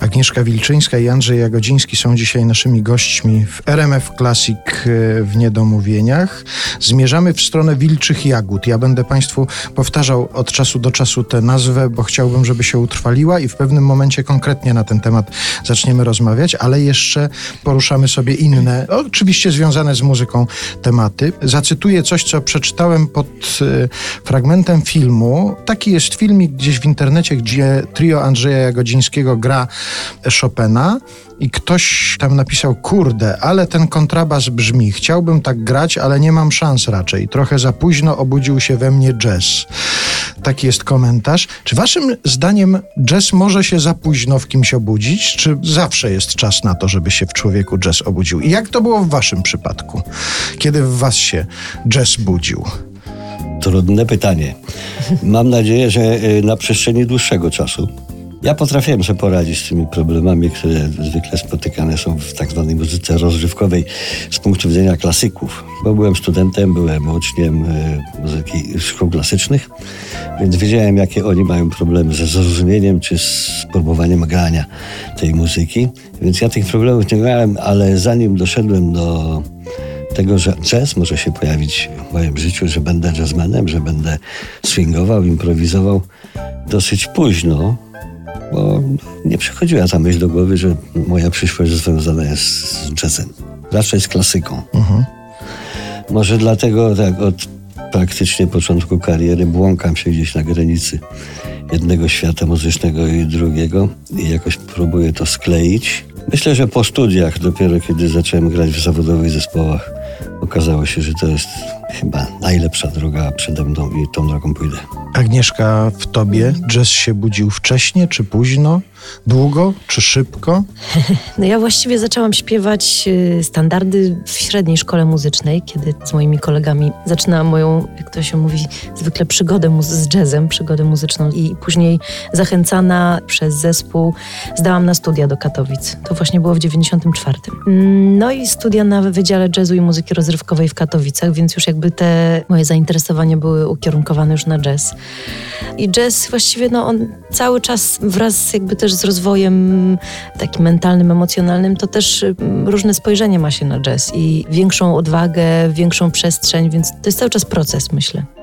Agnieszka Wilczyńska i Andrzej Jagodziński są dzisiaj naszymi gośćmi w RMF Classic e, w Niedomówieniach. Zmierzamy w stronę Wilczych Jagód. Ja będę Państwu powtarzał od czasu do czasu tę nazwę, bo chciałbym, żeby się utrwaliła i w pewnym momencie konkretnie na ten temat zaczniemy rozmawiać, ale jeszcze poruszamy sobie inne, oczywiście związane z muzyką tematy. Zacytuję coś, co przeczytałem pod e, fragmentem filmu. Taki jest filmik gdzieś w internecie, gdzie trio Andrzeja Jagodzińskiego gra Chopina i ktoś tam napisał, kurde, ale ten kontrabas brzmi, chciałbym tak grać, ale nie mam szans raczej. Trochę za późno obudził się we mnie jazz. Taki jest komentarz. Czy waszym zdaniem jazz może się za późno w kimś obudzić, czy zawsze jest czas na to, żeby się w człowieku jazz obudził? I jak to było w waszym przypadku? Kiedy w was się jazz budził? Trudne pytanie. Mam nadzieję, że y, na przestrzeni dłuższego czasu. Ja potrafiłem sobie poradzić z tymi problemami, które zwykle spotykane są w tak zwanej muzyce rozrywkowej z punktu widzenia klasyków. Bo byłem studentem, byłem uczniem e, muzyki szkół klasycznych, więc wiedziałem, jakie oni mają problemy ze zrozumieniem czy z próbowaniem grania tej muzyki. Więc ja tych problemów nie miałem, ale zanim doszedłem do tego, że jazz może się pojawić w moim życiu, że będę jazzmenem, że będę swingował, improwizował dosyć późno, bo nie przychodziła ta myśl do głowy, że moja przyszłość związana jest z jazzem. Raczej z klasyką. Mhm. Może dlatego tak od praktycznie początku kariery błąkam się gdzieś na granicy jednego świata muzycznego i drugiego i jakoś próbuję to skleić. Myślę, że po studiach, dopiero kiedy zacząłem grać w zawodowych zespołach, okazało się, że to jest chyba najlepsza droga przede mną i tą drogą pójdę. Agnieszka, w tobie jazz się budził wcześnie czy późno? Długo czy szybko? No ja właściwie zaczęłam śpiewać y, standardy w średniej szkole muzycznej, kiedy z moimi kolegami zaczynałam moją, jak to się mówi, zwykle przygodę z jazzem, przygodę muzyczną i później zachęcana przez zespół zdałam na studia do Katowic. To właśnie było w 94. No i studia na Wydziale Jazzu i Muzyki Rozrywkowej w Katowicach, więc już jakby te moje zainteresowania były ukierunkowane już na jazz. I jazz właściwie, no on cały czas wraz jakby też z rozwojem takim mentalnym, emocjonalnym, to też mm, różne spojrzenie ma się na jazz i większą odwagę, większą przestrzeń, więc to jest cały czas proces, myślę.